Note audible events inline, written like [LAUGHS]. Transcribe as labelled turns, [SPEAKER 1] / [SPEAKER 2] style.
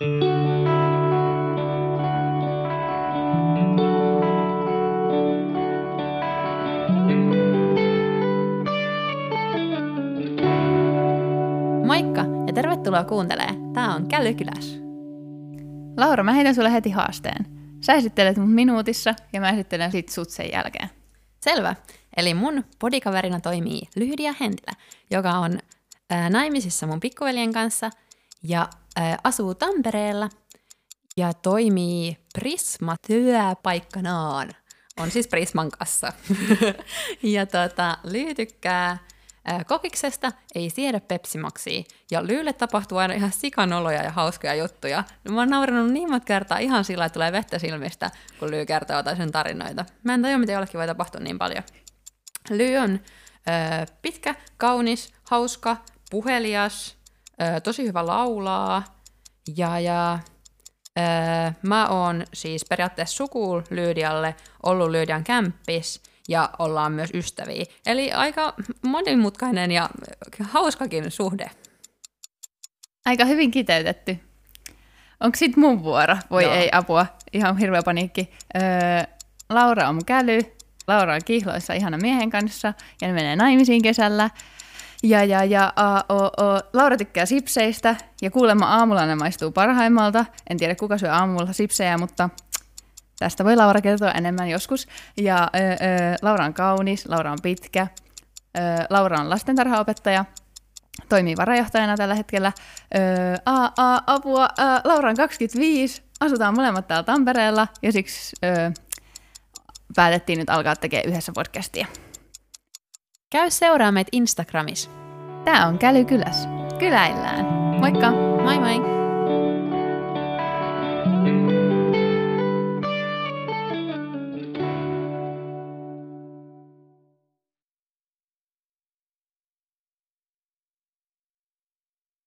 [SPEAKER 1] Moikka ja tervetuloa kuuntelee. Tää on Kälykyläs.
[SPEAKER 2] Laura, mä heitän sulle heti haasteen. Sä esittelet mut minuutissa ja mä esittelen sit sut sen jälkeen.
[SPEAKER 1] Selvä. Eli mun podikaverina toimii Lyhdia Hentilä, joka on ää, naimisissa mun pikkuveljen kanssa ja asuu Tampereella ja toimii Prisma työpaikkanaan. On siis Prisman kanssa. [LAUGHS] ja tota, Lyhy tykkää ää, kokiksesta, ei siedä pepsimaksia. Ja Lyylle tapahtuu aina ihan sikanoloja ja hauskoja juttuja. Mä oon nauranut niin monta kertaa ihan sillä, että tulee vettä silmistä, kun Lyy kertoo jotain sen tarinoita. Mä en tajua, miten jollekin voi tapahtua niin paljon. Ly on ö, pitkä, kaunis, hauska, puhelias, ö, tosi hyvä laulaa ja, ja ö, mä oon siis periaatteessa sukuul Lyydialle, ollut Lyydian kämppis ja ollaan myös ystäviä. Eli aika monimutkainen ja hauskakin suhde.
[SPEAKER 2] Aika hyvin kiteytetty. Onko sit mun vuoro? Voi
[SPEAKER 1] Joo.
[SPEAKER 2] ei apua, ihan hirveä paniikki. Öö, Laura on käly, Laura on kihloissa ihana miehen kanssa ja ne menee naimisiin kesällä. Ja, ja, ja a, o, o. Laura tykkää sipseistä ja kuulemma aamulla ne maistuu parhaimmalta. En tiedä kuka syö aamulla sipsejä, mutta tästä voi Laura kertoa enemmän joskus. Ja ö, ö, Laura on kaunis, Laura on pitkä, ö, Laura on lastentarhaopettaja, toimii varajohtajana tällä hetkellä. Öö, a, a, apua, ä, Laura on 25, asutaan molemmat täällä Tampereella ja siksi öö, päätettiin nyt alkaa tekemään yhdessä podcastia.
[SPEAKER 1] Käy seuraa meitä Instagramissa.
[SPEAKER 2] Tää on Kälykyläs. Kyläillään. Moikka!
[SPEAKER 1] Moi moi!